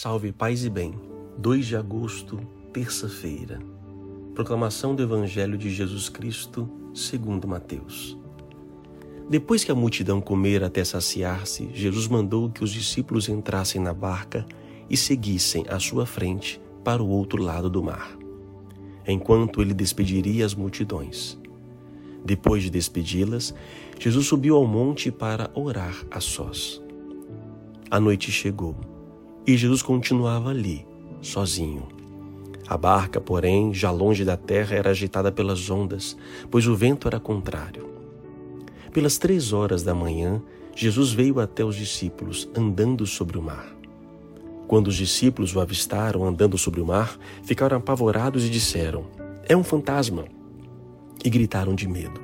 Salve paz e bem. 2 de agosto, terça-feira. Proclamação do Evangelho de Jesus Cristo, segundo Mateus. Depois que a multidão comera até saciar-se, Jesus mandou que os discípulos entrassem na barca e seguissem à sua frente para o outro lado do mar, enquanto ele despediria as multidões. Depois de despedi-las, Jesus subiu ao monte para orar a sós. A noite chegou e Jesus continuava ali, sozinho. A barca, porém, já longe da terra, era agitada pelas ondas, pois o vento era contrário. Pelas três horas da manhã, Jesus veio até os discípulos, andando sobre o mar. Quando os discípulos o avistaram andando sobre o mar, ficaram apavorados e disseram: É um fantasma! E gritaram de medo.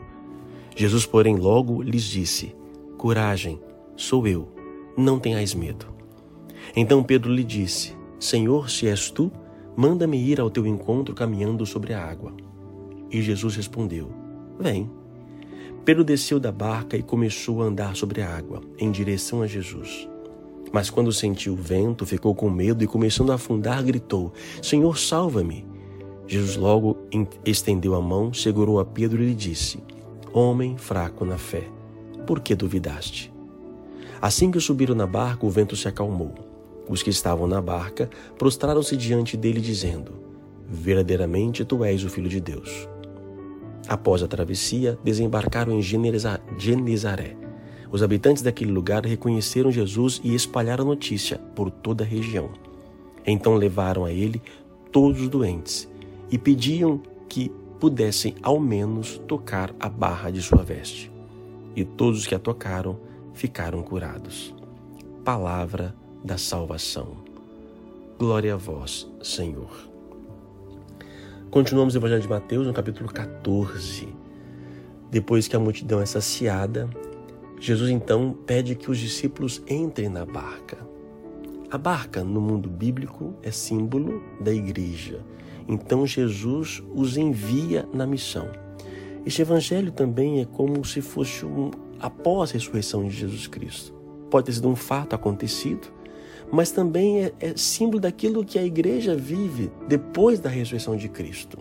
Jesus, porém, logo lhes disse: Coragem, sou eu, não tenhais medo. Então Pedro lhe disse: Senhor, se és tu, manda-me ir ao teu encontro caminhando sobre a água. E Jesus respondeu: Vem. Pedro desceu da barca e começou a andar sobre a água, em direção a Jesus. Mas quando sentiu o vento, ficou com medo e, começando a afundar, gritou: Senhor, salva-me. Jesus logo estendeu a mão, segurou a Pedro e lhe disse: Homem fraco na fé, por que duvidaste? Assim que subiram na barca, o vento se acalmou. Os que estavam na barca prostraram-se diante dele, dizendo: Verdadeiramente tu és o Filho de Deus. Após a travessia, desembarcaram em Genezaré. Os habitantes daquele lugar reconheceram Jesus e espalharam notícia por toda a região. Então levaram a ele todos os doentes e pediam que pudessem ao menos tocar a barra de sua veste. E todos os que a tocaram ficaram curados. Palavra da salvação. Glória a vós, Senhor. Continuamos o Evangelho de Mateus no capítulo 14. Depois que a multidão é saciada, Jesus então pede que os discípulos entrem na barca. A barca, no mundo bíblico, é símbolo da igreja. Então Jesus os envia na missão. Este evangelho também é como se fosse um após a ressurreição de Jesus Cristo. Pode ter sido um fato acontecido, mas também é, é símbolo daquilo que a igreja vive depois da ressurreição de Cristo.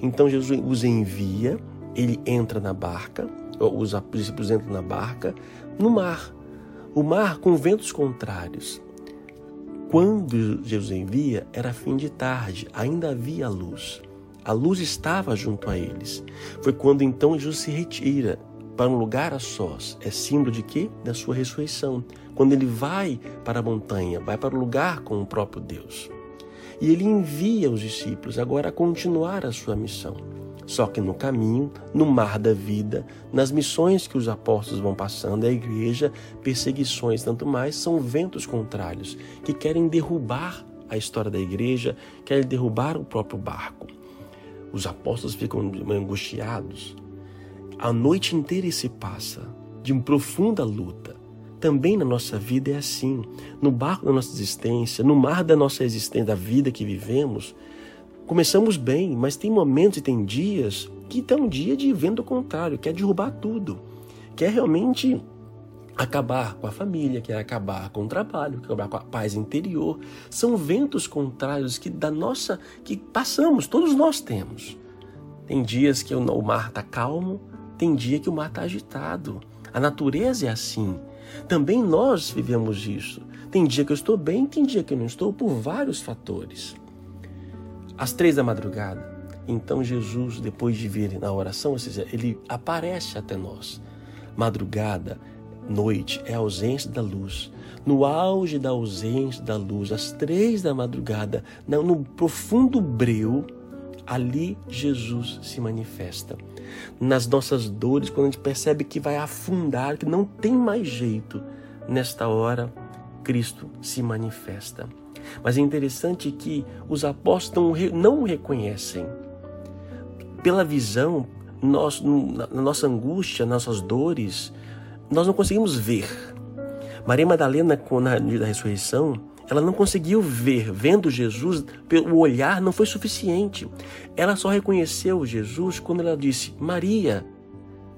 Então Jesus os envia, ele entra na barca, os discípulos entram na barca, no mar. O mar com ventos contrários. Quando Jesus envia, era fim de tarde, ainda havia luz. A luz estava junto a eles. Foi quando então Jesus se retira para um lugar a sós. É símbolo de quê? Da sua ressurreição quando ele vai para a montanha, vai para o lugar com o próprio Deus. E ele envia os discípulos agora a continuar a sua missão. Só que no caminho, no mar da vida, nas missões que os apóstolos vão passando, a igreja, perseguições, tanto mais, são ventos contrários que querem derrubar a história da igreja, querem derrubar o próprio barco. Os apóstolos ficam angustiados. A noite inteira se passa de uma profunda luta também na nossa vida é assim. No barco da nossa existência, no mar da nossa existência, da vida que vivemos, começamos bem, mas tem momentos e tem dias que tem um dia de vento contrário, quer derrubar tudo, quer realmente acabar com a família, quer acabar com o trabalho, quer acabar com a paz interior. São ventos contrários que da nossa que passamos, todos nós temos. Tem dias que o mar está calmo, tem dia que o mar está agitado. A natureza é assim. Também nós vivemos isso. Tem dia que eu estou bem, tem dia que eu não estou, por vários fatores. Às três da madrugada, então Jesus, depois de vir na oração, ou seja, ele aparece até nós. Madrugada, noite, é a ausência da luz. No auge da ausência da luz, às três da madrugada, no profundo breu, ali Jesus se manifesta. Nas nossas dores, quando a gente percebe que vai afundar, que não tem mais jeito, nesta hora Cristo se manifesta. Mas é interessante que os apóstolos não o reconhecem. Pela visão, nós, na nossa angústia, nossas dores, nós não conseguimos ver. Maria Madalena, na da ressurreição, ela não conseguiu ver, vendo Jesus, o olhar não foi suficiente. Ela só reconheceu Jesus quando ela disse Maria,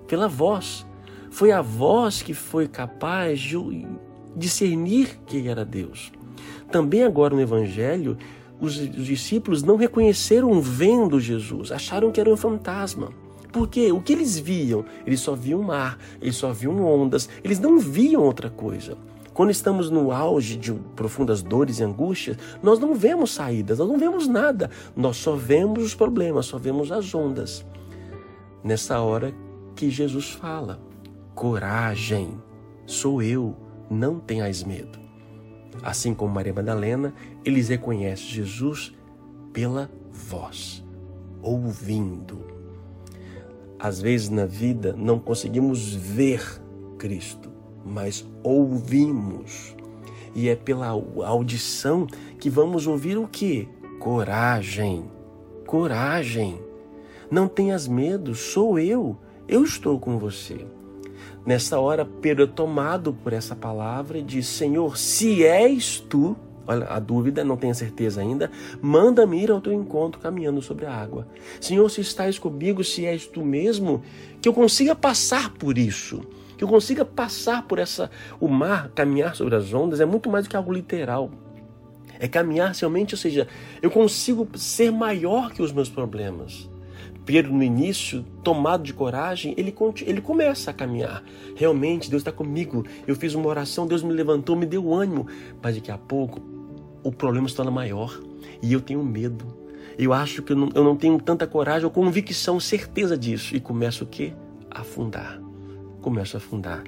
pela voz. Foi a voz que foi capaz de discernir que era Deus. Também agora no Evangelho, os, os discípulos não reconheceram vendo Jesus, acharam que era um fantasma. Porque o que eles viam? Eles só viam mar, eles só viam ondas, eles não viam outra coisa. Quando estamos no auge de profundas dores e angústias, nós não vemos saídas, nós não vemos nada, nós só vemos os problemas, só vemos as ondas. Nessa hora que Jesus fala: coragem, sou eu, não tenhais medo. Assim como Maria Madalena, eles reconhecem Jesus pela voz, ouvindo. Às vezes na vida não conseguimos ver Cristo, mas ouvimos. E é pela audição que vamos ouvir o que? Coragem. Coragem. Não tenhas medo, sou eu. Eu estou com você. Nessa hora, Pedro é tomado por essa palavra e diz: Senhor, se és tu, olha a dúvida, não tenho certeza ainda, manda-me ir ao teu encontro caminhando sobre a água. Senhor, se estás comigo, se és tu mesmo, que eu consiga passar por isso, que eu consiga passar por essa o mar, caminhar sobre as ondas, é muito mais do que algo literal. É caminhar realmente, ou seja, eu consigo ser maior que os meus problemas. Pedro, no início, tomado de coragem, ele, ele começa a caminhar. Realmente, Deus está comigo. Eu fiz uma oração, Deus me levantou, me deu ânimo. Mas daqui a pouco, o problema se torna maior. E eu tenho medo. Eu acho que eu não, eu não tenho tanta coragem ou convicção, certeza disso. E começo o quê? A afundar. Começo a afundar.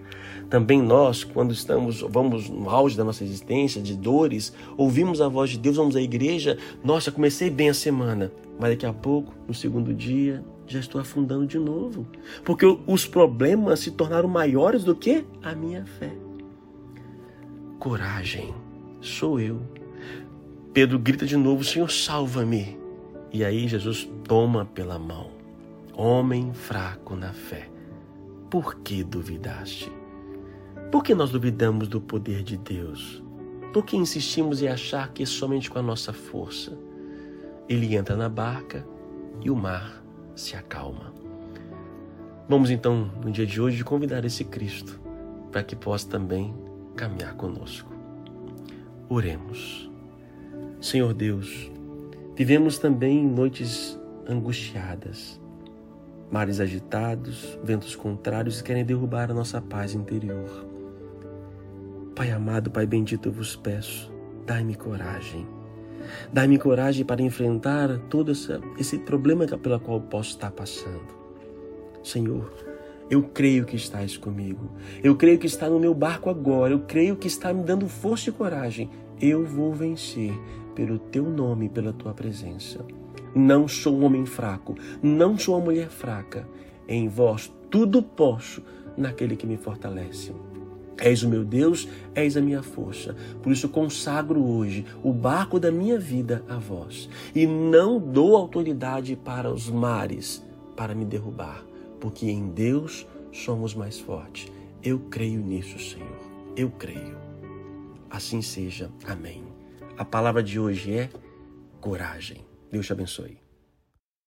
Também nós, quando estamos, vamos no auge da nossa existência, de dores, ouvimos a voz de Deus, vamos à igreja, nossa, comecei bem a semana mas daqui a pouco, no segundo dia, já estou afundando de novo. Porque os problemas se tornaram maiores do que a minha fé. Coragem, sou eu. Pedro grita de novo: Senhor, salva-me. E aí Jesus toma pela mão. Homem fraco na fé, por que duvidaste? Por que nós duvidamos do poder de Deus? Por que insistimos em achar que é somente com a nossa força? Ele entra na barca e o mar se acalma. Vamos então, no dia de hoje, convidar esse Cristo para que possa também caminhar conosco. Oremos. Senhor Deus, vivemos também noites angustiadas, mares agitados, ventos contrários que querem derrubar a nossa paz interior. Pai amado, Pai bendito, eu vos peço, dai-me coragem Dai-me coragem para enfrentar todo essa, esse problema pela qual posso estar passando. Senhor, eu creio que estás comigo. Eu creio que está no meu barco agora. Eu creio que está me dando força e coragem. Eu vou vencer pelo teu nome pela tua presença. Não sou um homem fraco, não sou uma mulher fraca. Em vós tudo posso naquele que me fortalece. És o meu Deus, és a minha força. Por isso consagro hoje o barco da minha vida a vós. E não dou autoridade para os mares para me derrubar, porque em Deus somos mais fortes. Eu creio nisso, Senhor. Eu creio. Assim seja. Amém. A palavra de hoje é coragem. Deus te abençoe.